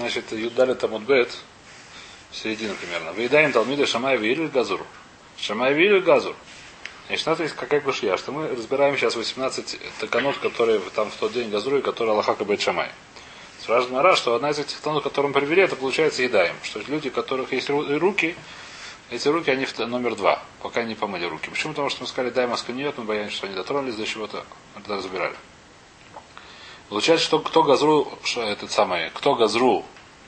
значит, Юдали Тамудбет, середина примерно. Выедаем Талмида Шамай Вилю Газур. Шамай Вилю Газур. Значит, это есть какая гушья, что мы разбираем сейчас 18 таканот, которые там в тот день газру и которые Аллаха Бет Шамай. Спрашивает Мара, что одна из этих тонов, которым привели, это получается едаем. Что люди, у которых есть руки, эти руки, они номер два, пока не помыли руки. Почему? Потому что мы сказали, дай масканьет, мы боялись, что они дотронулись до чего-то, это разбирали. Получается, что кто газру, этот самый, кто газру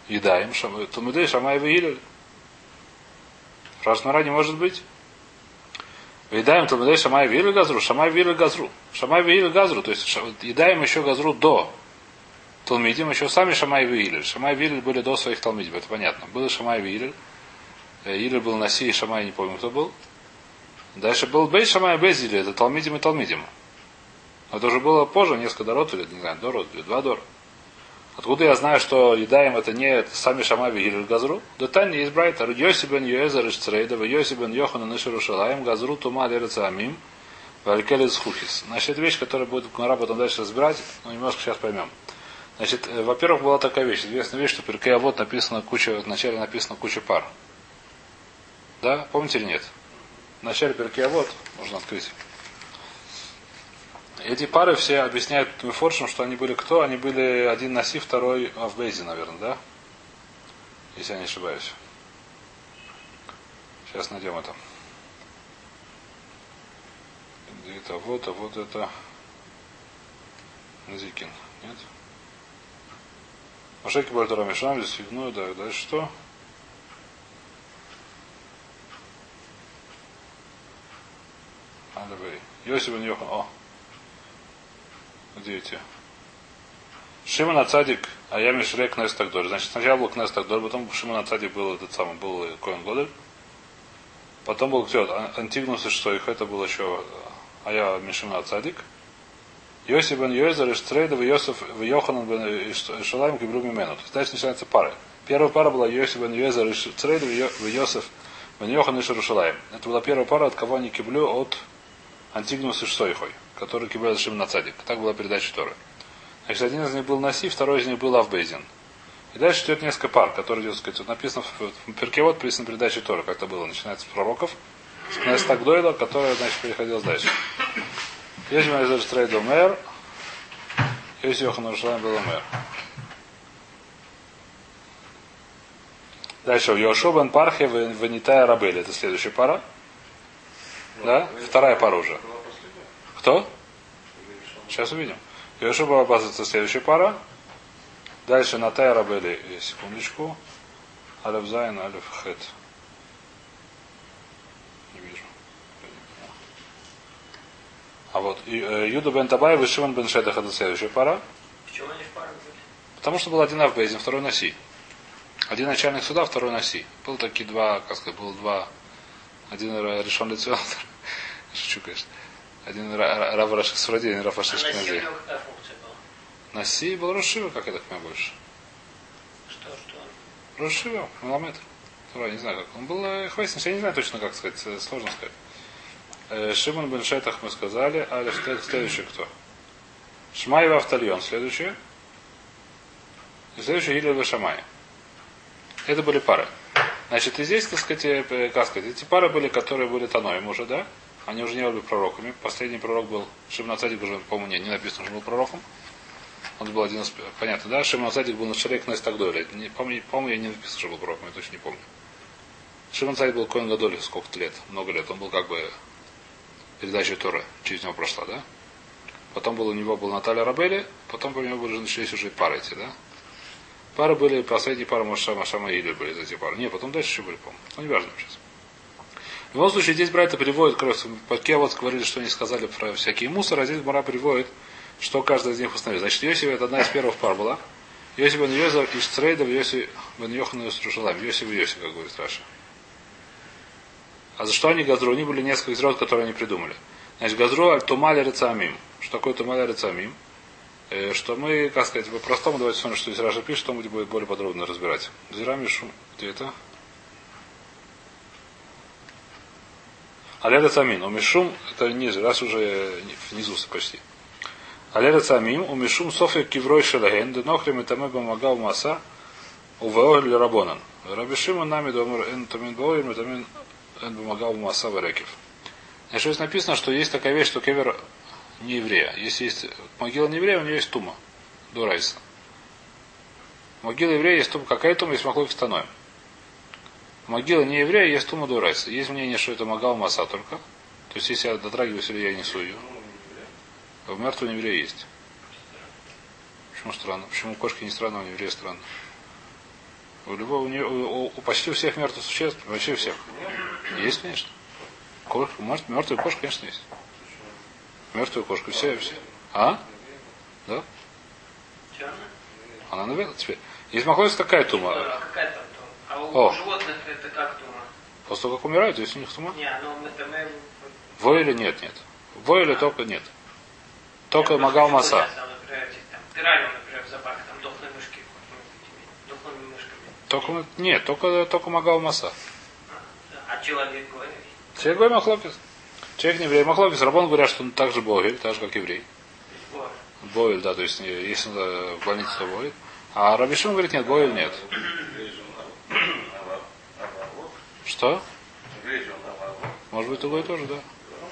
едаем, дай шамай вигилель. Спрашивает не может быть. Едаем дай шамай вигилель газру, шамай вигилель газру. Шамай вигилель газру, то есть едаем еще газру до Талмидим, еще сами Шамай и Шамай и были до своих Талмидим, это понятно. Был Шамай и Илель. Илель был Наси и Шамай, не помню, кто был. Дальше был Бей Шамай Безили, это Талмидим и Талмидим. Это уже было позже, несколько дород, или не знаю, дород, или два дора. Откуда я знаю, что едаем это не сами Шамай и Газру? Да Тань есть Брайтер. Йоси бен Йоэзер из Црейдова, Йоси бен Йохана Нишеру Шалаем, Газру Тума Лерца Амим, Валькелис Хухис. Значит, это вещь, которая будет Гмара потом дальше разбирать, но немножко сейчас поймем. Значит, э, во-первых, была такая вещь. Известная вещь, что при вот написано куча, вначале написано куча пар. Да? Помните или нет? В начале вот можно открыть. Эти пары все объясняют Мефоршем, что они были кто? Они были один Наси, второй в Бейзе, наверное, да? Если я не ошибаюсь. Сейчас найдем это. Это вот, а вот это Назикин. Нет? Машеки Бальтара Мишам, здесь фигную, да, дальше что? Алявей. Йосиф бен Йохан. О. Где эти? Шимон Ацадик, а я Мишре Кнес Тагдор. Значит, сначала был Кнес Тагдор, потом Шимон Ацадик был этот самый, был Коэн Годель. Потом был кто? Антигнус и что их, это был еще а я Мишима Ацадик. Йосиф бен Йозер, Иштрейда, Йосиф, Йоханан бен Шалаем, Кибру Мимену. То есть дальше начинается пара. Первая пара была Йосиф бен Йозер, Иштрейда, Йосиф бен Йохан и Шарушалаем. Это была первая пара, от кого они киблю, от Антигнус и Штойхой, который киблю Шим на цадик. Так была передача Торы. Значит, один из них был Наси, второй из них был Авбейзин. И дальше идет несколько пар, которые, так сказать, вот написано в Перкевод, написано передача Торы, как это было. Начинается с пророков, с Нестагдойла, которая, значит, переходила дальше. Есть Майзер Стрейд Омер, есть Йохан Рушалам был Омер. Дальше. Йошо бен Пархе Ванитая Рабели. Это следующая пара. Да? Вторая пара уже. Кто? Сейчас увидим. Йошо Барабас это следующая пара. Дальше Натая Рабели. Секундочку. Алев Зайн, Алев Хет. А вот э, Юда бен Табай и Шимон бен Шедах это следующая пара. Почему они в пару Потому что был один Авбейзин, второй Наси. Один начальник суда, второй Наси. Был такие два, как сказать, было два. Один решен лицо, шучу, конечно. Один Рав Рашик Сфради, один Рав Рашик Шкназей. Наси был Рошива, как я так понимаю, больше. Что, что? Рошива, Маламет. Не знаю, как. Он был э, хвастин, я не знаю точно, как сказать, э, сложно сказать. Э, Шимон бен Шетах мы сказали, а следующий кто? Шмай Вавтальон, следующий. И следующий Илия Шамай. Это были пары. Значит, и здесь, так сказать, э, как сказать, эти пары были, которые были Таноем уже, да? Они уже не были пророками. Последний пророк был Шимон Цадик, уже, по-моему, не, не написано, что был пророком. Он был один из... Понятно, да? Шимон Цадик был на Шарек. Не, помню, помню, я не написано, что был пророком, я точно не помню. Шимон Цадик был Коин Гадоли сколько-то лет, много лет. Он был как бы передача Тора через него прошла, да? Потом был у него был Наталья Рабели, потом по нему были начались уже пары эти, да? Пары были, последние пары Машама Шама Или были эти пары. Не, потом дальше еще были, помню. Ну, не важно сейчас. В любом случае, здесь Брайта приводит, кровь, Подке вот говорили, что они сказали про всякие мусоры, а здесь Мара приводит, что каждый из них установил. Значит, Йосиф это одна из первых пар была. Йосиф бен Йозер из Трейдов, Йосиф бен Йохан из Рушалам. Йосиф Йосиф, как говорит Раша. А за что они газру? Они были несколько изрод, которые они придумали. Значит, газру аль тумали рецамим. Что такое тумали рецамим? Э, что мы, как сказать, по-простому давайте смотрим, что здесь Раша пишет, что мы будет более подробно разбирать. Зирами шум. Где это? Аледа Цамин. Умишум, это ниже, раз уже внизу почти. Аледа Цамим, умишум софия киврой шелаген, денохрем и тамэ бамагал маса, Увеоль Рабонан. Раби Шимон нами домар эн тамин мы тамин эн Маса Рекев. Значит, здесь написано, что есть такая вещь, что кевер не еврея. Если есть могила не еврея, у нее есть тума. До. Могила еврея есть тума. Какая тума? Есть махлок становим. Могила не еврея, есть тума до. Есть мнение, что это могал Маса только. То есть, если я дотрагиваюсь или я несу ее. В мертвом еврея есть. Почему странно? Почему кошки не странно, а у еврея странно? У любого, у, у, у почти у всех мертвых существ, почти у всех. Есть, конечно. Кошка, мертв, мертвая кошка, конечно, есть. Мертвую кошку, все, все. А? Да? Она наверное теперь. Есть махлость какая тума? А какая? А у О. животных это как тума? После того, как умирают, есть у них тума? Не, ну это мы... Войле нет, нет. Войле только нет. Только Я просто Магал Маса. я сам, например, эти там, террариум, например, в зоопарке, там дохлые мышки, этими дохлыми мышками. Только, нет, только, только Магал Маса. А человек говорит, Человек говорит Махлокис. Человек не еврей. Махлокис. Рабон говорят, что он так же Богель, так же, как еврей. Бойль, да, то есть э, если он э, в больнице, то Бойль. А Рабишим говорит, нет, Бойль нет. Что? Может быть, другой тоже, да.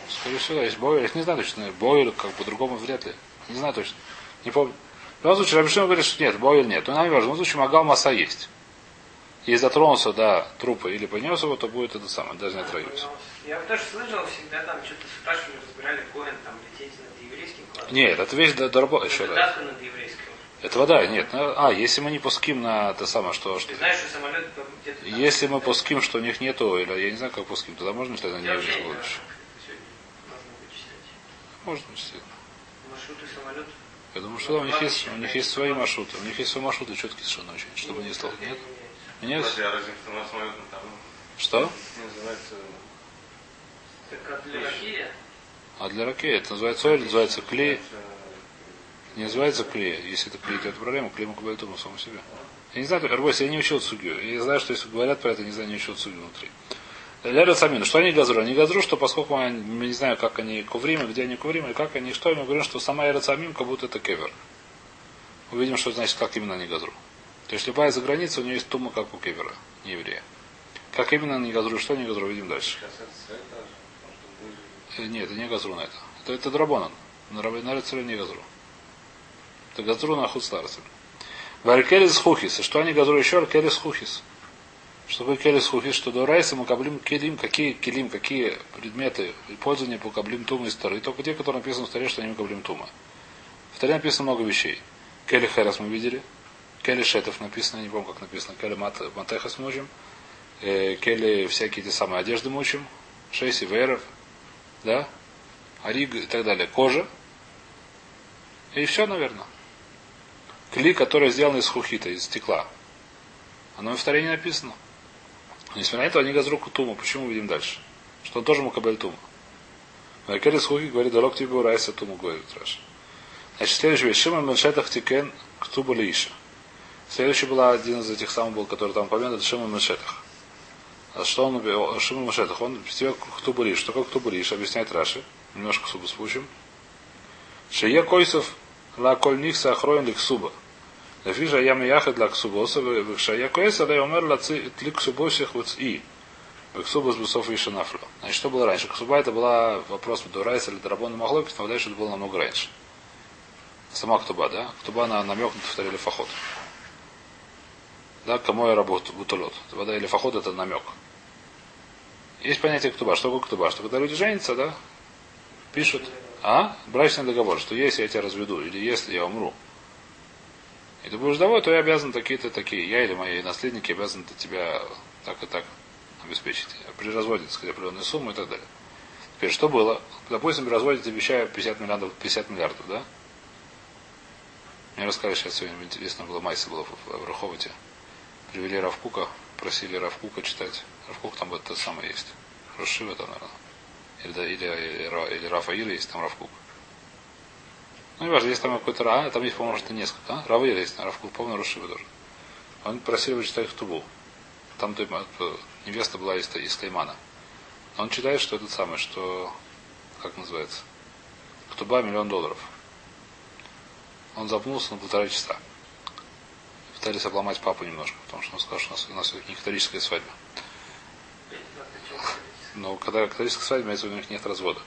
Скорее всего, да, есть Бойль. Я не знаю точно. Бойль, как по-другому вряд ли. Не знаю точно. Не помню. В любом случае, Рабишим говорит, что нет, Бойль нет. Но нам не важно. В любом случае, Магал Маса есть. Если дотронулся до трупа или понес его, то будет это самое, даже не отрываться. Я тоже слышал всегда, там что-то спрашивали, разбирали Коэн, там лететь над еврейским кладом. Нет, это вещь до, до работы. Еще Это раз. над еврейским. Это вода, нет. А, если мы не пуским на это самое, что, что Ты знаешь, что самолет где-то там- если мы пуским, что у них нету, или я не знаю, как пуским, тогда можно вообще не знаю, лучше? можно вычислять. Можно действительно. Маршруты самолет. Я думаю, что да, у них есть, у них есть свои маршруты. У них есть свои маршруты четкие совершенно очень, чтобы не стало. Нет? Нет? Что называется Так как для России, А для ракеты это называется оль, называется клей. Не называется клей. Если это клей, то это проблема. Клей тому самому себе. Я не знаю, Эрбойс, я не учил судью. Я знаю, что если говорят про это, не знаю, не учил судью внутри. Ляля Самина, что они газру? Они газру, что поскольку мы, не знаю, как они кувримы, где они кувримы, и как они, что, мы говорим, что сама Эрацамим, как будто это кевер. Увидим, что значит, как именно они газру. То есть любая за границей, у нее есть тума, как у кевера, не еврея. Как именно они газру, что они газру, видим дальше. Сейчас это цель даже, может быть, Э, Нет, это не газру на это. Это, это драбонан. На рабе на рыцаре не газру. Это газру на худстарцем. Варкелис хухис. И что они газру еще? Аркелис хухис. Что такое келис хухис? Что до райса мы каблим келим, какие келим, какие предметы и пользования по каблим тума из Торы. Только те, которые написаны в Торе, что они каблим тума. В Торе написано много вещей. Кели херас мы видели. Кели шетов написано, не помню, как написано. Кели мат, матехас мы. Э, Кели всякие те самые одежды мы учим. Шесть веров. Да? Ариг и так далее. Кожа. И все, наверное. Кли, который сделан из хухита, из стекла. Оно в Торе не написано. Но несмотря на это, они газру туму. Почему видим дальше? Что он тоже мукабель тума. Вайкелис хухи говорит, дорог тебе урайса туму, говорит Раш. Значит, следующий вещь. Шимон Меншетах Тикен Ктуба Лииша. Следующий была один из этих самых был, который там упомянут, Шимон Меншетах. А что он, Шимон Меншетах? Он тебе Ктуба Лииш. Что такое Ктуба Лииш? Объясняет Раши. Немножко субу спущим. Шия Койсов ла коль нихса ахроин ликсуба. Лефиша ям яхет ла ксубоса, шая койса ла умер ла тли ксубосих вот и. Ксуба с бусов и шанафло. Значит, что было раньше? Ксуба это была вопрос до Райса или Драбона Махлокис, но дальше это было намного раньше. Сама Ктуба, да? Ктуба на намекнут в Таре Лефахот. Да, кому я работаю, бутулот. Вода или фахот это намек. Есть понятие ктуба. Что такое ктуба? Что когда люди женятся, да, пишут, а, брачный договор, что если я тебя разведу, или если я умру, и ты будешь довой, то я обязан такие-то такие. Я или мои наследники обязаны тебя так и так обеспечить. При разводе, так сказать, определенную сумму и так далее. Теперь, что было? Допустим, при разводе обещаю 50 миллиардов, 50 миллиардов, да? Мне рассказали сейчас сегодня, интересно было, Майса было в, в Раховате. Привели Равкука, просили Равкука читать. Равкук там это самое есть. Рошива там, наверное. Или, или, или, или Рафаила есть там Равкук. Ну, не важно, есть там какой-то Ра, а там есть, по-моему, что несколько. А? Раваила есть, на Равкук, помню, Рошива тоже. Он просил его читать Хтубу. Там невеста была из, из Таймана. Он читает, что это самое, что, как называется, Хтуба миллион долларов. Он запнулся на полтора часа. Пытались обломать папу немножко, потому что он сказал, что у нас, у нас не католическая свадьба. Но когда католическая свадьба, имеется виду, у них нет развода.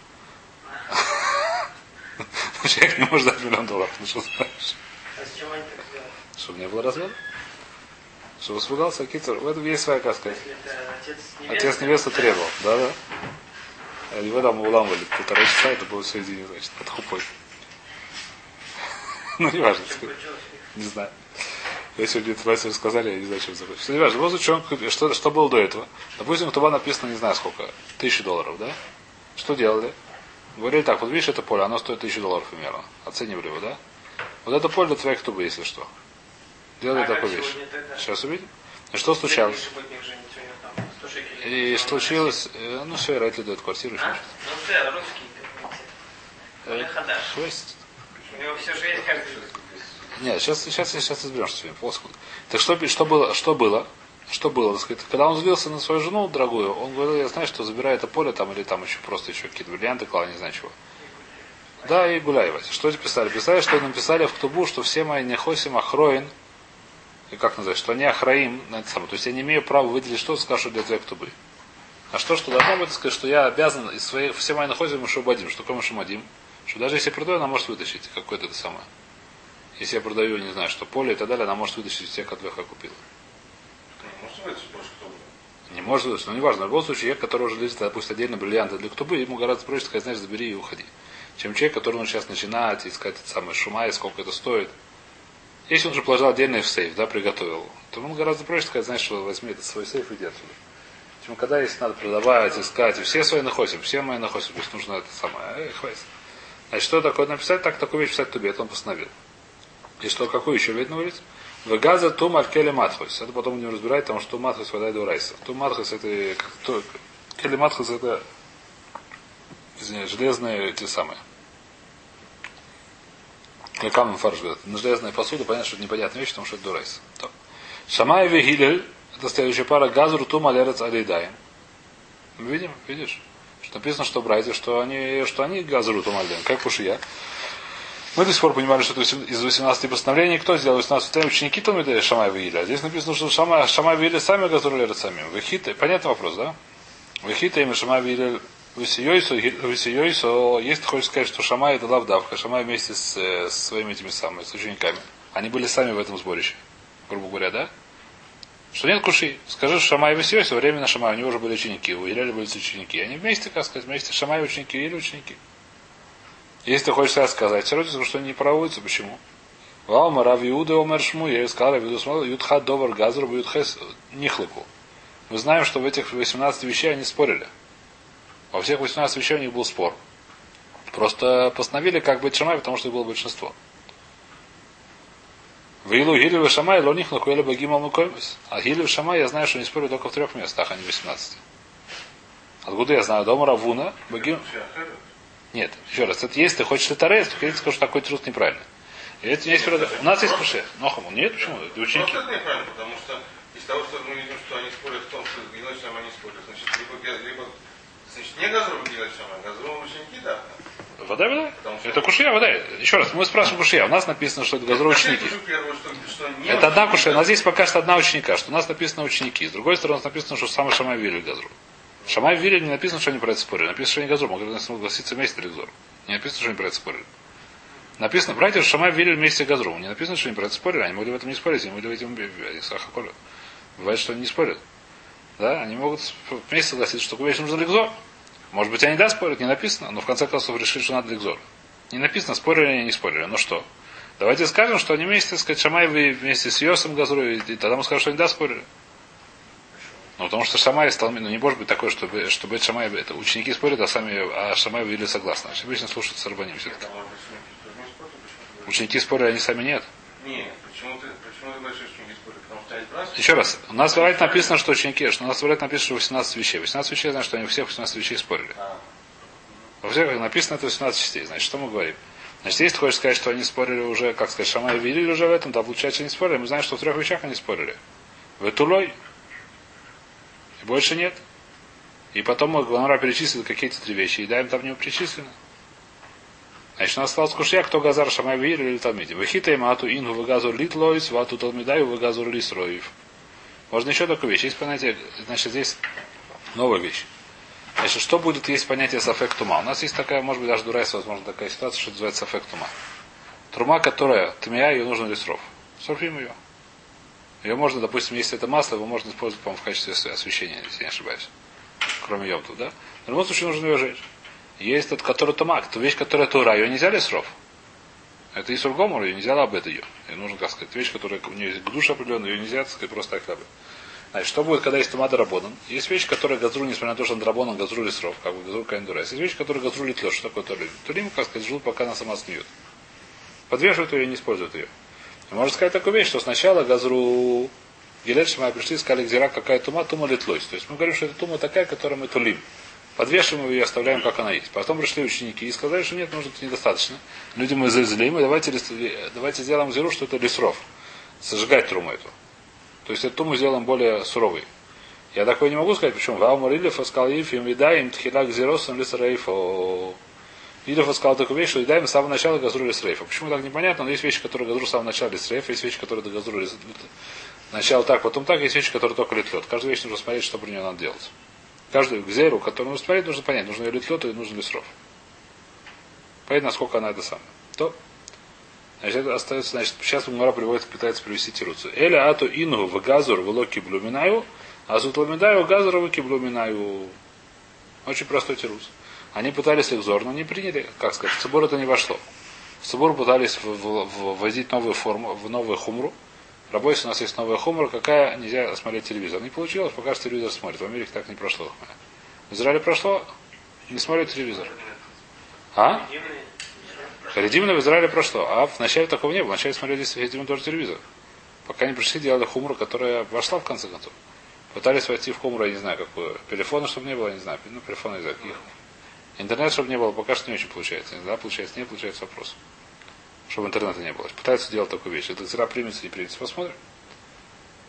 Человек не может дать миллион долларов, ну что знаешь. А? Чтобы не было развода. Чтобы испугался Китер. В этом есть своя это отец невесты, требовал, да, да. Его там уламывали полтора часа, это было в середине, значит, под хупой. Ну, не важно. Не знаю. Сегодня это Вася рассказали, я не знаю, чем закончилось. Не важно, в любом случае, он купил- что, что было до этого? Допустим, туба написано, не знаю сколько, тысячи долларов, да? Что делали? Говорили так, вот видишь это поле, оно стоит тысячу долларов примерно. Оценивали его, да? Вот это поле для твоих тубы, если что. Делали А такую вещь. Сейчас увидим. И что случалось? Если субботник женится, у него там 100 шекелей. И случилось, э, ну все, родители дают квартиру, А? Ну русский, как Хадаш. Хвост. У него все же есть каждый. Нет, сейчас, сейчас, сейчас разберем, что сегодня. Полсекунды. Так что, что было? Что было? Что было? Так сказать, когда он злился на свою жену дорогую, он говорил, я знаю, что забирай это поле там или там еще просто еще какие-то бриллианты клал, не знаю чего. Да, и гуляевать. Что эти писали? Писали, что написали в Ктубу, что все мои нехосим ахроин, и как называть, что они ахраим на это самое. То есть я не имею права выделить что-то, скажу для твоей Ктубы. А что, что должно быть, сказать, что я обязан из своих, все мои нахозим Машубадим. Что такое Машубадим? Что даже если продаю, она может вытащить какое-то это самое. Если я продаю, не знаю, что поле и так далее, она может вытащить тех, которых я купил. Кто бы. Не может вытащить, но неважно. В любом случае, человек, который уже лежит, допустим, отдельно бриллианты для ктубы, ему гораздо проще сказать, знаешь, забери и уходи. Чем человек, который он сейчас начинает искать это самое шума и сколько это стоит. Если он же положил отдельно в сейф, да, приготовил, то ему гораздо проще сказать, знаешь, что возьми этот свой сейф и иди отсюда. Чем когда если надо продавать, искать, и все свои находим, все мои находим, то есть нужно это самое, эй, хватит. Значит, что такое написать, так такую вещь писать тубе, это он постановил. И что, какую еще ведь говорить? Вегаза ту маркели матхус. Это потом не разбирать, потому что матхус хватает до райса. Ту матхус это то, келе матхус это извиняюсь, железные эти самые. Как камень фарш говорят. На железная посуда, понятно, что это непонятная вещь, потому что это до райса. Шамай Вегилель, это следующая пара, газру ту малерец алидаем. Мы видим, видишь? Что написано, что братья, что они, что они газру ту малерец. Как пушия. Мы до сих пор понимали, что это из 18 постановлений. Кто сделал 18 постановлений? Ученики Талмида Шамай Вииля. Здесь написано, что Шамай, Шамай Вииля сами газрули сами. Вихита, понятный вопрос, да? Вихита имя Шамай Вииля Висиойсо, Висиойсо, если хочешь сказать, что Шамай это лавдавка, Шамай вместе с, э, с своими этими самыми, с учениками. Они были сами в этом сборище, грубо говоря, да? Что нет куши. Скажи, что Шамай Висиойсо, временно Шамай, у него уже были ученики, у Иляля были ученики. Они вместе, как сказать, вместе Шамай ученики или ученики. Если ты хочешь сейчас сказать, все равно что они не проводятся. Почему? Валма Рав Иуда Омер Шму, я сказал, Рав Иуда смотрел, Ютхат Довар Газру, Ютхес Нихлыку. Мы знаем, что в этих 18 вещей они спорили. Во всех 18 вещей у них был спор. Просто постановили, как быть Шамай, потому что их было большинство. В Илу Гилю Шамай, Лоних Нахуэля Багима Мукоймис. А Гилю Шамай я знаю, что они спорили только в трех местах, а не в 18. Откуда я знаю? Дома Равуна, Багим. Нет, еще раз, это есть, ты хочешь литарес, то тебе скажу, что такой труд неправильно. И это есть перед- У нас есть куше. Нохаму. Нет, почему? Это ученики. Просто это неправильно, потому что из того, что мы видим, что они спорят в том, что Гилой Шама не спорят, значит, либо, либо значит, не Газру Гилой Шама, а Газру ученики, да. Вода, вода. Что- Это кушия, вода. Еще раз, мы спрашиваем кушия. У нас написано, что это газру ученики. Это одна кушия. У нас здесь пока что одна ученика, что у нас написано ученики. С другой стороны, у нас написано, что самый Шамай Вилли газру. Шамай Вилли не написано, что они про это спорили. Написано, что они газру. Могли согласиться вместе или газру. Не написано, что они про это спорили. Написано, братья Шамай Вилли вместе газру. Не написано, что они про это спорили. Они могли в этом не спорить, они могли в этом сахаколю. Бывает, что они не спорят. Да, они могут вместе согласиться, что вещь нужно ликзор. Может быть, они да спорят, не написано, но в конце концов решили, что надо ликзор. Не написано, спорили они, не спорили. Ну что? Давайте скажем, что они вместе, сказать, Шамай вместе с Йосом Газру, и тогда мы скажем, что они да спорили. Ну, потому что Шамай стал, ну, не может быть такое, чтобы, чтобы это Шамай, это ученики спорят, а сами, а Шамай вели согласно. Значит, обычно слушают Сарбаним все-таки. Ученики спорят, они сами нет. Нет, почему ты, почему ты говоришь, что ученики спорят? Потому что они? Еще раз, у нас в написано, что ученики, что у нас в написано, что 18 вещей. 18 вещей, значит, что они всех 18 вещей спорили. А, Во всех написано это 18 частей. Значит, что мы говорим? Значит, если ты хочешь сказать, что они спорили уже, как сказать, Шамай видели уже в этом, да, получается, они спорили. Мы знаем, что в трех вещах они спорили. В Этулой. И больше нет. И потом Гламара перечислил какие-то три вещи, и да, им там не перечислено. Значит, у нас осталось кушья, кто газар шамай вир или талмиди. Вахита им ату ингу вагазур лит лоис, вату талмидаю вагазур лис роев. Можно еще такую вещь. Есть понятие, значит, здесь новая вещь. Значит, что будет, есть понятие сафек тума. У нас есть такая, может быть, даже дурайса, возможно, такая ситуация, что называется сафек тума. Трума, которая тмия, ее нужно лисров. Сорфим ее. Ее можно, допустим, если это масло, его можно использовать, по-моему, в качестве освещения, если я не ошибаюсь. Кроме йомту, да? В любом случае нужно ее жечь. Есть тот, который тумак, то вещь, которая тура, ее нельзя ли сров? Это и сургомор, ее нельзя лабет ее. Ее нужно, как сказать, вещь, которая у нее есть душ определенный, ее нельзя, так сказать, просто так лабет. Значит, что будет, когда есть тума дарабонан? Есть вещь, которая газру, несмотря на то, что дарабонан газру лисров, как бы газру кандура. Есть вещь, которая газру литлет. Что такое тулим? Тулим, как сказать, ждут, пока она сама снует. Подвешивают ее не используют ее. И можно сказать такую вещь, что сначала газру Гилет Шмай пришли, сказали, где какая тума, тума литлойс. То есть мы говорим, что это тума такая, которую мы тулим. Подвешиваем ее и оставляем, как она есть. Потом пришли ученики и сказали, что нет, нужно это недостаточно. Люди мы зазлим, и давайте, давайте сделаем зеру, что это лесров. Сожигать труму эту. То есть эту туму сделаем более суровой. Я такое не могу сказать, почему. Вау Мурилев сказал Ифим, и дай им тхилак Илев сказал такую вещь, что и даем с самого начала газру лисрейфа. Почему так непонятно, но есть вещи, которые газру с самого начала лисрейфа, есть вещи, которые до газру Сначала так, потом так, есть вещи, которые только литлет. Каждую вещь нужно смотреть, что при нее надо делать. Каждую гзеру, которую нужно смотреть, нужно понять, нужно ее литлет или нужно лисров. Понять, насколько она это самое. То, значит, это остается, значит, сейчас Мара приводит, пытается привести тируцию. Эля ату ину в газур в локи блюминаю, а зутламидаю газур в блюминаю. Очень простой тирус. Они пытались их зор, но не приняли, как сказать, в Цибор это не вошло. В Цибор пытались ввозить новую форму, в новую хумру, Рабойс у нас есть новая хумра, какая нельзя смотреть телевизор. Не получилось, пока что телевизор смотрит. В Америке так не прошло. В Израиле прошло, не смотрит телевизор. А? Харидимно в Израиле прошло. А в начале такого не было. Вначале смотрели Харидимно тоже телевизор. Пока не пришли, делали хумру, которая вошла в конце концов. Пытались войти в хумру, я не знаю, какую. Телефона, чтобы не было, я не знаю. Ну, телефона, знаю, каких. Интернет, чтобы не было, пока что не очень получается. Да, получается, не получается вопрос чтобы интернета не было. Пытаются делать такую вещь. Это зра примется, не примется. Посмотрим.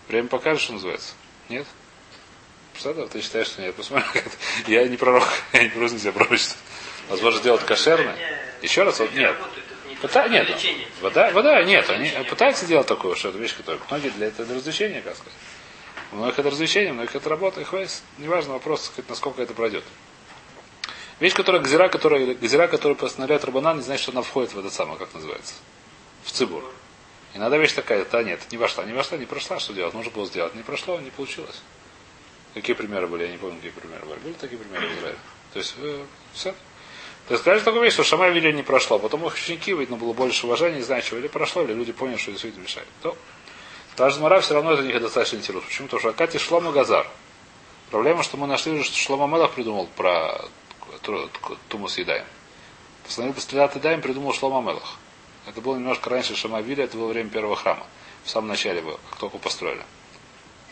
Время покажет, что называется. Нет? Представляешь, ты считаешь, что нет? Посмотрим. Я не пророк, я не просто себя пророчество. Возможно, сделать кошерное. Еще раз, вот нет. Пыта... Нет, вода, вода, нет. Они пытаются делать такую, что это вещь, которая многие для этого для развлечения, как сказать. У многих это развлечение, у многих это работа, их неважно вопрос, насколько это пройдет. Вещь, которая газира, которая, газира, которая постановляет Рабанан, не знает, что она входит в это самое, как называется. В цибур. И надо вещь такая, да нет, не вошла, не вошла, не прошла, что делать? Нужно было сделать. Не прошло, не получилось. Какие примеры были? Я не помню, какие примеры были. Были такие примеры в Израиле. То есть, э, все. Есть, сказали такую вещь, что Шамай вели не прошло. Потом их ученики, видно, было больше уважения, не знаю, чего. Или прошло, или люди поняли, что действительно мешает. То, даже Мара все равно это них достаточно интересно. Почему? Потому что Акати Шлома Газар. Проблема, что мы нашли, что Шлома Мелах придумал про Туму съедаем. Постановил пострелять едаем, придумал Шлома Мелах. Это было немножко раньше Шамавиля, это было время первого храма. В самом начале было, как только построили.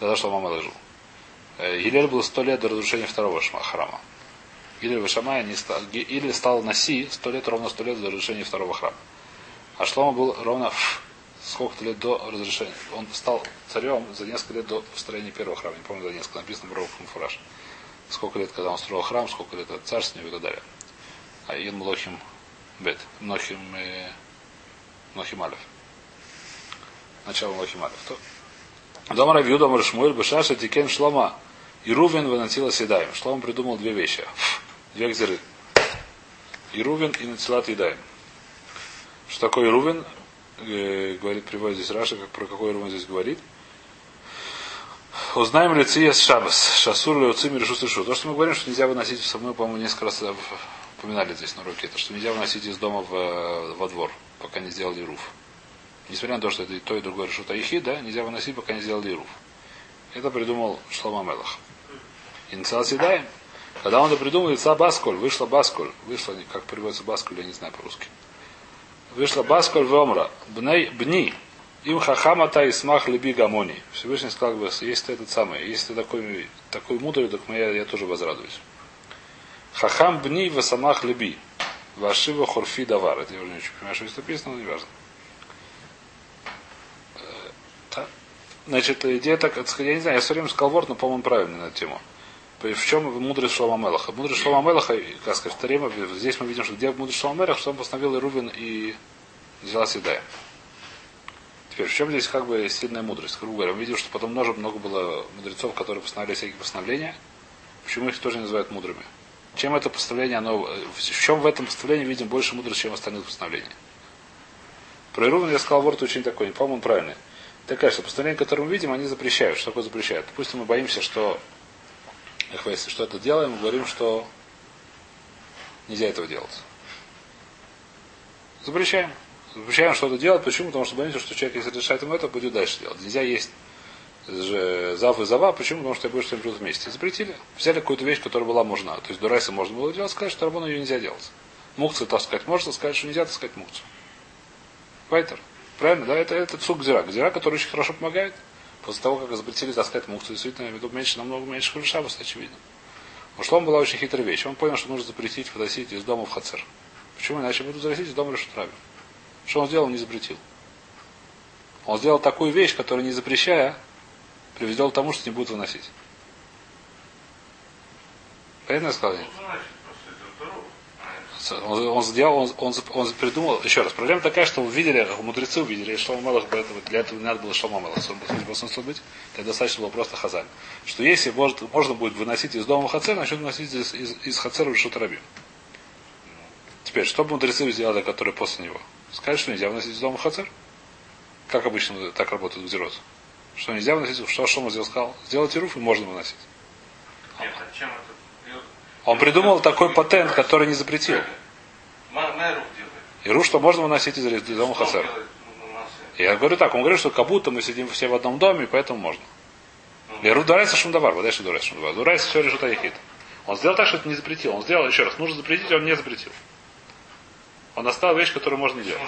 Тогда Шлома Мелах жил. Гилель был сто лет до разрушения второго храма. Гилель Вашамая не стал, или стал Наси сто лет, ровно сто лет до разрушения второго храма. А Шлома был ровно сколько-то лет до разрешения. Он стал царем за несколько лет до построения первого храма. Не помню за несколько, написано в Ровах Фураж сколько лет, когда он строил храм, сколько лет от царствия и так далее. А Ин Млохим Бет, Мнохим, э, Мнохим Алев. Начало Мнохим Алев. То. Дома Равью, дома Рашмуэль, Бешаша, Тикен, Шлома и Рувен выносила седаем. Шлома придумал две вещи. Две гзеры. И Рувен и Нацилат Едаем. Что такое Рувен? Э, говорит, приводит здесь Раша, как про какой Рувен здесь говорит. Узнаем ли циес шабас, шасур ли уцим или. То, что мы говорим, что нельзя выносить, мы, по-моему, несколько раз упоминали здесь на руке, то, что нельзя выносить из дома в, во двор, пока не сделали руф. Несмотря на то, что это и то, и другое решута ихи, да, нельзя выносить, пока не сделали руф. Это придумал Шлома Мелах. Инициал седаем. Когда он это придумал, лица Басколь, вышла Басколь, вышла, как переводится Басколь, я не знаю по-русски. Вышла Басколь в Омра, бни, им хахамата и смах либи гамони. Всевышний сказал бы, если ты этот самый, если ты такой, такой мудрый, так я, я тоже возрадуюсь. Хахам бни в самах либи. Вашива хорфи давар. Это я уже не очень понимаю, что здесь написано, но не важно. Значит, идея так, я не знаю, я все время сказал ворд, но, по-моему, правильно на эту тему. В чем мудрость Шлома Мелаха? Мудрость Шлома Мелаха, как сказать, в Тареме, здесь мы видим, что где мудрость Шлома Мелаха, что он постановил и Рубин и взяла Седая. Теперь, в чем здесь как бы сильная мудрость? Грубо говоря, мы видим, что потом много, много было мудрецов, которые постановили всякие постановления. Почему их тоже называют мудрыми? Чем это постановление, оно, в чем в этом постановлении видим больше мудрости, чем в остальных постановлениях? Про Ирувин я сказал, ворот очень такой, не по-моему, правильный. Такая, что постановление, которое мы видим, они запрещают. Что такое запрещают? Допустим, мы боимся, что что это делаем, мы говорим, что нельзя этого делать. Запрещаем. Запрещаем что-то делать. Почему? Потому что боимся, что человек, если решает ему это, будет дальше делать. Нельзя есть зав и зава. Почему? Потому что я больше что-нибудь вместе. Запретили. Взяли какую-то вещь, которая была можно. То есть дурайса можно было делать, сказать, что рабону ее нельзя делать. Мукцы таскать можно, сказать, что нельзя таскать мукцу. Вайтер. Правильно, да? Это, это цук гзира. Гзира, который очень хорошо помогает. После того, как запретили таскать мухту, действительно, я веду меньше, намного меньше хулишабас, очевидно. У Шлома была очень хитрая вещь. Он понял, что нужно запретить выносить из дома в хацер. Почему? Иначе будут заносить из дома решут раби. Что он сделал? Он не запретил. Он сделал такую вещь, которую не запрещая, приведет к тому, что не будут выносить. Понятно я сказал? Он, он сделал, он, он, он придумал, еще раз, проблема такая, что увидели, мудрецы увидели, что Мелах для этого не надо было Шлома Мелах, должен быть, тогда достаточно было просто Хазаль. Что если может, можно будет выносить из дома Хацер, начнут выносить из, из, из Хацера в. Теперь, что мудрецы сделали, которые после него? Сказать, что нельзя выносить из дома Хацер? Как обычно так работает Гзирот? Что нельзя выносить, что Шома сказал, сделайте руф и можно выносить. Нет, а? Он придумал такой патент, который не запретил. И ру, что можно выносить из из дома ну, массы? Я говорю так, он говорит, что как будто мы сидим все в одном доме, поэтому можно. Леру Дурайса Шумдавар, вот дальше Дурайса Шумдавар. Дурайса все решит Айхид. Он сделал так, что это не запретил. Он сделал, еще раз, нужно запретить, он не запретил. Он оставил вещь, которую можно делать.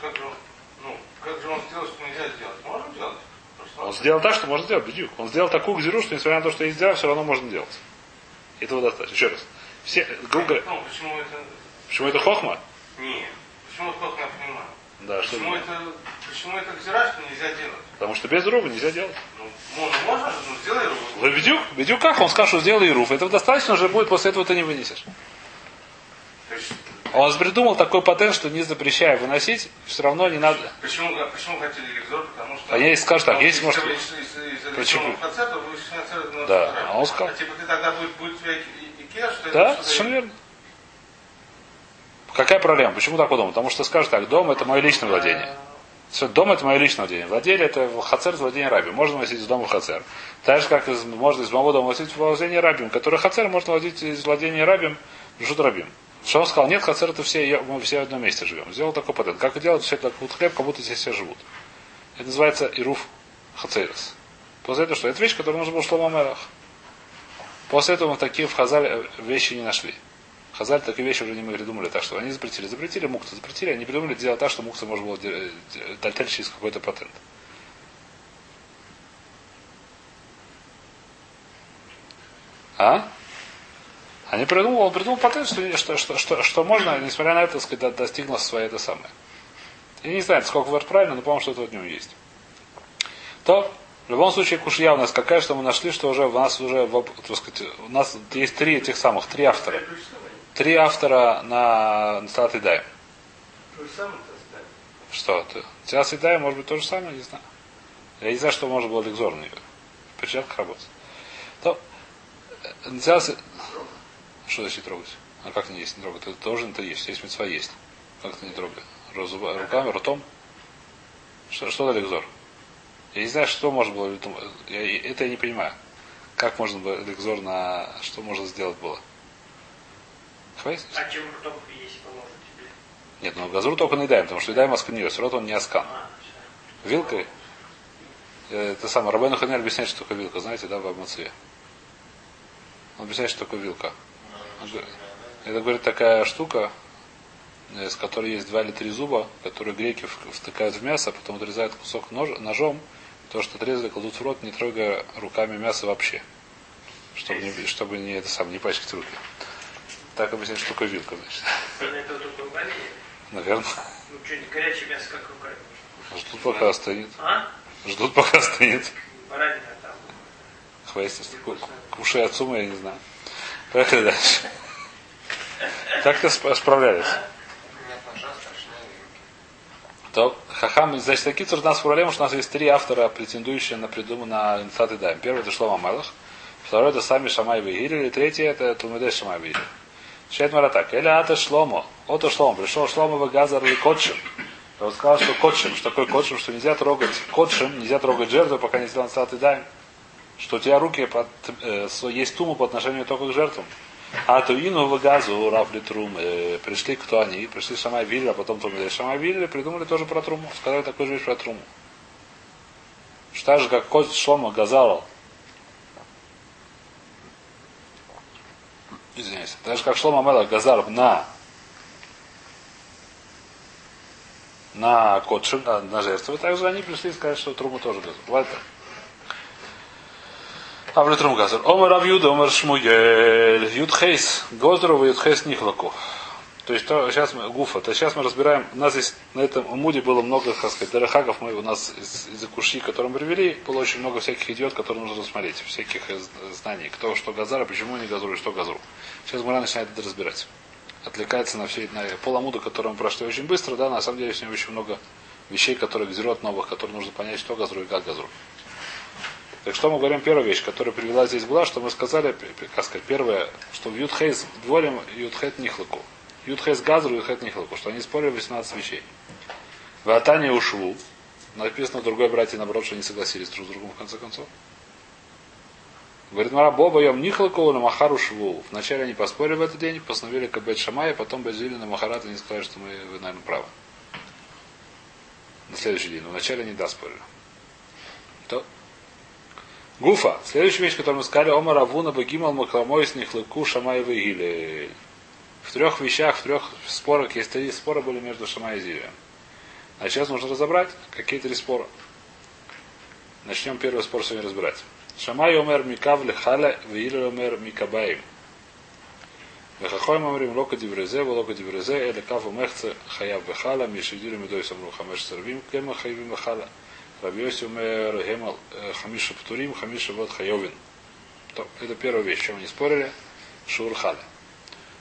Как же он, ну, как же он сделал, что нельзя сделать? Можно делать? Он сделал так, что можно сделать, бедюк. Он сделал такую гзиру, что несмотря на то, что есть сделал, все равно можно делать. Этого достаточно. Еще раз. Все, грубо говоря, Ну, почему это... почему это хохма? Нет. Почему это плохо я понимаю? Да, что Почему это, почему это гзира, что нельзя делать? Потому что без руба нельзя делать. Ну, можно, можно же, ну, сделай руку. Вы бедюк? Бедюк как? Он скажет, что сделай руф. Этого достаточно уже будет, после этого ты не вынесешь. Есть, Он придумал такой патент, что не запрещая выносить, все равно не надо. почему, а почему хотели ревизор? Потому что... А я если скажу так, если, может, Почему? Да, а он сказал- А типа ты тогда будет, будет Икеа, что Да, совершенно верно. Какая проблема? Почему так думал? Потому что скажешь так, дом это мое личное владение. Все, дом это мое личное владение. Владели это хацер владение раби. Можно носить из дома в хацер. Так же, как из, можно из моего дома носить в владение рабим, который хацер можно владеть из владения рабим жут рабим. Он сказал? Нет, хацер это все, мы все в одном месте живем. Сделал такой патент. Как делать все это вот хлеб, как будто здесь все живут. Это называется ируф хацерес. После этого что? Это вещь, которую нужно было шлома Мелах. После этого мы такие в Хазале вещи не нашли. Хазаль такие вещи уже не мы придумали, так что они запретили. Запретили мукты, запретили, они придумали делать так, что мукты можно было тальтель через какой-то патент. А? Они придумали, он придумал патент, что, что, что, что, что можно, несмотря на это, так сказать, до- достигла своей это самое. Я не знаю, сколько вверх правильно, но, по-моему, что-то от него есть. То, в любом случае, кушья у нас какая, что мы нашли, что уже у нас уже, в- так сказать, у нас есть три этих самых, три автора. Три автора на, Салат и Дай. То же самое это ставить. Что? ты- Салат и Дай, может быть, то же самое, не знаю. Я не знаю, что можно было ликзор на нее. В перчатках работать. То, э, Салат и- Что значит трогать? А как не есть, не трогать? Ты должен это есть. Есть мецва есть. Как ты не трогай? Разуба- Руками, ртом? Что, что за ликзор? Я не знаю, что можно было. Я, это я не понимаю. Как можно было ликзор на... Что можно сделать было? Хватит? А чем ртом есть поможет тебе? Нет, ну газру только наедаем, потому что едаем асканирус. Рот он не аскан. А. Вилкой? Э, Это самое. Рабейну Ханер объясняет, что такое вилка. Знаете, да, в Абмацуе? Он объясняет, что такое вилка. Это, говорит, такая штука, э, с которой есть два или три зуба, которые греки втыкают в мясо, потом отрезают кусок нож- ножом, то, что отрезали, кладут в рот, не трогая руками мясо вообще. Чтобы не, чтобы не, это сам, не пачкать руки. Так объясняет, такое вилка, значит. Руками? Наверное. Ну что, не горячее мясо, как руками? Ждут, пока остынет. А? Ждут, пока остынет. Баранина там. Хвейс, куши отцума, я не знаю. Поехали дальше. Так-то сп- справлялись. То Хахам, значит, такие у нас проблема, что у нас есть три автора, претендующие на придуму на и Дайм. Первый это Шлома Мелах, второй это сами Шамай Вегири, и третий это Тулмедей Шамай Вегири. Шет Мара так. Эля Ата Шломо. Ото Шломо. Пришел Шломо в Газар и Котшим. Он сказал, что Котшим, что такое Котшим, что нельзя трогать Котшим, нельзя трогать жертву, пока не сделан Инсат и Дайм. Что у тебя руки под, э, есть туму по отношению только к жертвам. А то ину в газу Рафли Трум э, пришли кто они? Пришли Шамай Вилли, а потом Трум Шамай Вилли придумали тоже про Труму. Сказали такую же вещь про Труму. Что так же, как Кот Шлома Газарал. Извиняюсь. Так же, как Шлома Мела Газар на на Котшим, на, жертву, также они пришли и сказали, что Труму тоже газар. Бывает А в Трум Газар. Омар Рав Юда, Омар Шмуель, Юд Хейс, Гоздрова, Юд Хейс Нихлаку. То есть то, сейчас мы, Гуфа, то сейчас мы разбираем, у нас здесь на этом Муде было много, как сказать, дарахагов, мы у нас из, из куши, которые мы привели, было очень много всяких идиот, которые нужно рассмотреть, всяких знаний, кто что Газара, почему не Газру и что Газру. Сейчас Мара начинает это разбирать. Отвлекается на все на поламуду, который мы прошли очень быстро, да, на самом деле с ним очень много вещей, которые Газирот новых, которые нужно понять, что Газру и как Газру. Так что мы говорим, первая вещь, которая привела здесь была, что мы сказали, как сказать, первое, что в Ютхейс дворим Ютхет Нихлаку. Ютхейс Газру и Ютхет Нихлаку, что они спорили 18 вещей. В Атане Ушву, написано другой братья, наоборот, что они согласились друг с другом в конце концов. Говорит, Мара Боба Йом Нихлаку на Махару Шву. Вначале они поспорили в этот день, постановили Кабет Шамая, потом Базили на Махарат, и они сказали, что мы, вы, наверное, правы. На следующий день. Но вначале они да спорили. Гуфа. Следующая вещь, которую мы сказали, Омар Авуна Багимал Макламойс Нихлыку Шамай Вигиле. В трех вещах, в трех спорах, есть три спора были между Шамай и Зилием. А сейчас нужно разобрать, какие три спора. Начнем первый спор сегодня разбирать. Шамай Омер Микав Лехаля Вииле Омер Микабаим. Вехахойм Омрим Лока Диврезе, Волока Диврезе, Эле Кав Умехце Хаяв Бехала, Мишидюри Медой Самру Хамеш Сервим, Кема Хаявим Бехала. Рабиоси умер Гемал Хамиша Птурим, Хамиша Вот Хайовин. То, это первая вещь, чем они спорили. Шур Халя.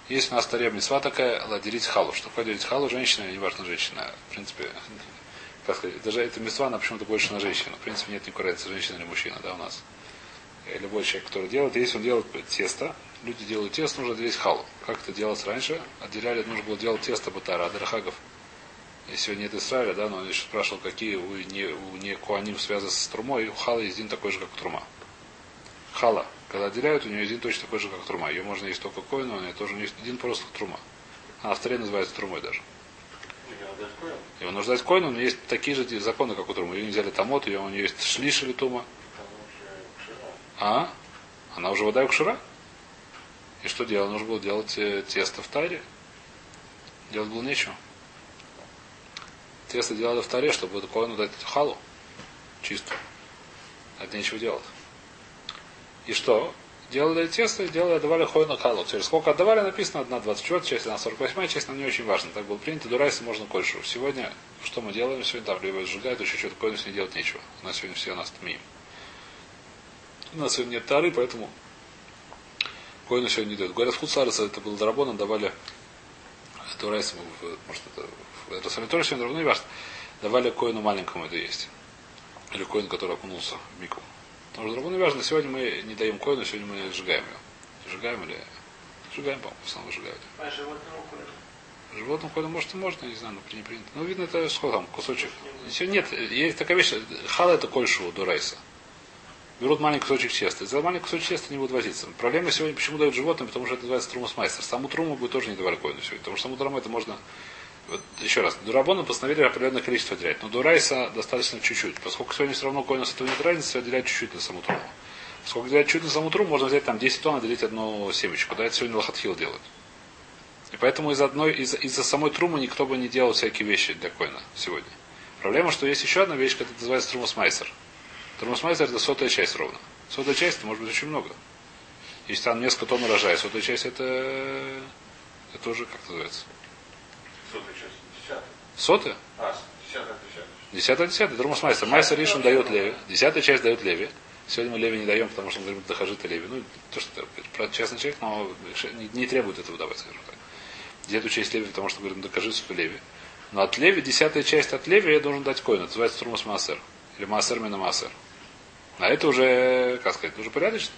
Есть у нас таре мисва такая, ладерить халу. Что такое делить халу? Женщина, неважно женщина. В принципе, как сказать, даже эта мисва, она почему-то больше на женщину. В принципе, нет разницы, женщина или мужчина, да, у нас. И любой человек, который делает, если он делает тесто, люди делают тесто, нужно отделить халу. Как это делалось раньше? Отделяли, нужно было делать тесто батара, адрахагов. И сегодня нет Израиля, да, но он еще спрашивал, какие у не, у не Куаним связаны с трумой, у Хала есть дин такой же, как трума. Хала, когда отделяют, у нее есть дин точно такой же, как трума. Ее можно есть только коину, у нее тоже есть дин просто как трума. Она в таре называется трумой даже. Его нужно дать коину, но есть такие же законы, как у трумы. Ее нельзя ли тамот, ее, у нее есть шлиш или тума. А? Она уже вода и кшира? И что делать? Нужно было делать э, тесто в таре. Делать было нечего. Тесто делали в таре, чтобы коину дать халу. Чисто. Это нечего делать. И что? Делали тесто, делали, отдавали хойну халу. Через сколько отдавали, написано одна 24 часть, одна 48 часть, нам не очень важно. Так было принято, дурайся можно кольшу. Сегодня, что мы делаем? Сегодня там либо сжигают, еще что-то койну с ней делать нечего. У нас сегодня все у нас тмим. У нас сегодня нет тары, поэтому койну сегодня не дают. Говорят, в Хуцариса это был дарабоном, давали дурайса, может это это санаторий сегодня равно не важно. Давали коину маленькому это есть. Или коин, который окунулся в мику. Потому что не важно, сегодня мы не даем коину, сегодня мы сжигаем ее. Сжигаем или... Сжигаем, по-моему, в основном выжигают. А животному коину? Животным коину, может, и можно, не знаю, но не принято. Ну, видно, это что там, кусочек. Нет, есть такая вещь, хала это кольшу до рейса. Берут маленький кусочек теста. За маленький кусочек теста не будут возиться. Проблема сегодня, почему дают животным, потому что это называется трумус майстер. Саму труму бы тоже не давали коину сегодня. Потому что саму труму это можно вот, еще раз, Дурабону постановили определенное количество отделять. Но до Райса достаточно чуть-чуть. Поскольку сегодня все равно коину с этого нет разницы, отделять чуть-чуть на саму труму. Поскольку отделять чуть на саму труму, можно взять там 10 тонн, отделить одну семечку. Да, это сегодня лохатхил делают. И поэтому из одной, из, из-за самой трумы никто бы не делал всякие вещи для коина сегодня. Проблема, что есть еще одна вещь, которая называется трумусмайсер. Трумусмайсер это сотая часть ровно. Сотая часть это может быть очень много. Если там несколько тонн урожая, сотая часть это, это уже как называется? Сотая часть. Десятая. Сотая? А, десятая, десятая. Десятая, десятая. Майстер Ришин дает Леви. Десятая часть дает Леви. Сегодня мы Леви не даем, потому что мы говорим дохожит Леви. Ну, то, что про частный человек, но не, не требует этого давать, скажем так. Где учесть Леви, потому что говорим докажи что Леви. Но от Леви, десятая часть от Леви я должен дать коин. Это называется Турмус Маасер. Или Маасер Мина Маасер. А это уже, как сказать, уже порядочно.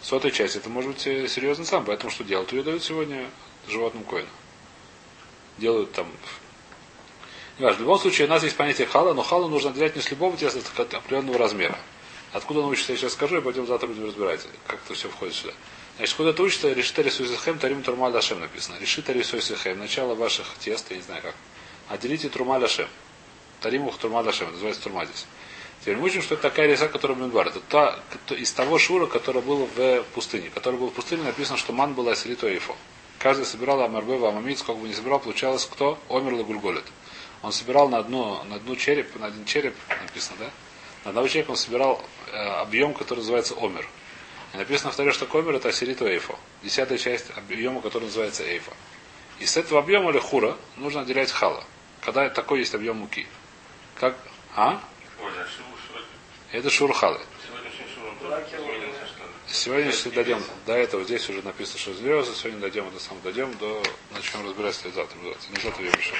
Сотая часть, это может быть э, серьезный сам, поэтому что делают? Ее дают сегодня животным коину. Делают там. В любом случае, у нас есть понятие хала, но халу нужно отделять не с любого теста, а от определенного размера. Откуда он учится, я сейчас скажу, и пойдем завтра будем разбирать, как это все входит сюда. Значит, куда это учится, решит Арисуисахем, Тарим Ашем написано. Решит Арисуисахем, начало ваших тест, я не знаю как. Отделите Турмаль Ашем. Тарим ух Турмаль Ашем, называется Турма здесь. Теперь мы учим, что это такая риса, которая Бенбар. Это та, из того шура, который был в пустыне. Который был в пустыне, написано, что ман была Асирито Ифо. Каждый собирал Амарбева, Амамиц, сколько бы не собирал, получалось кто? Омер Лагульголет. Он собирал на одну, на одну череп, на один череп, написано, да? На одного черепа он собирал э, объем, который называется омер. И написано второе, что омер это асериту эйфо. Десятая часть объема, который называется эйфо. И с этого объема или хура нужно отделять хала. Когда такой есть объем муки. Как? А? Это шур халы. Сегодня, если дойдем до этого, здесь уже написано, что звезды, сегодня дойдем, это сам дойдем, до начнем разбираться завтра. Не завтра я пришел.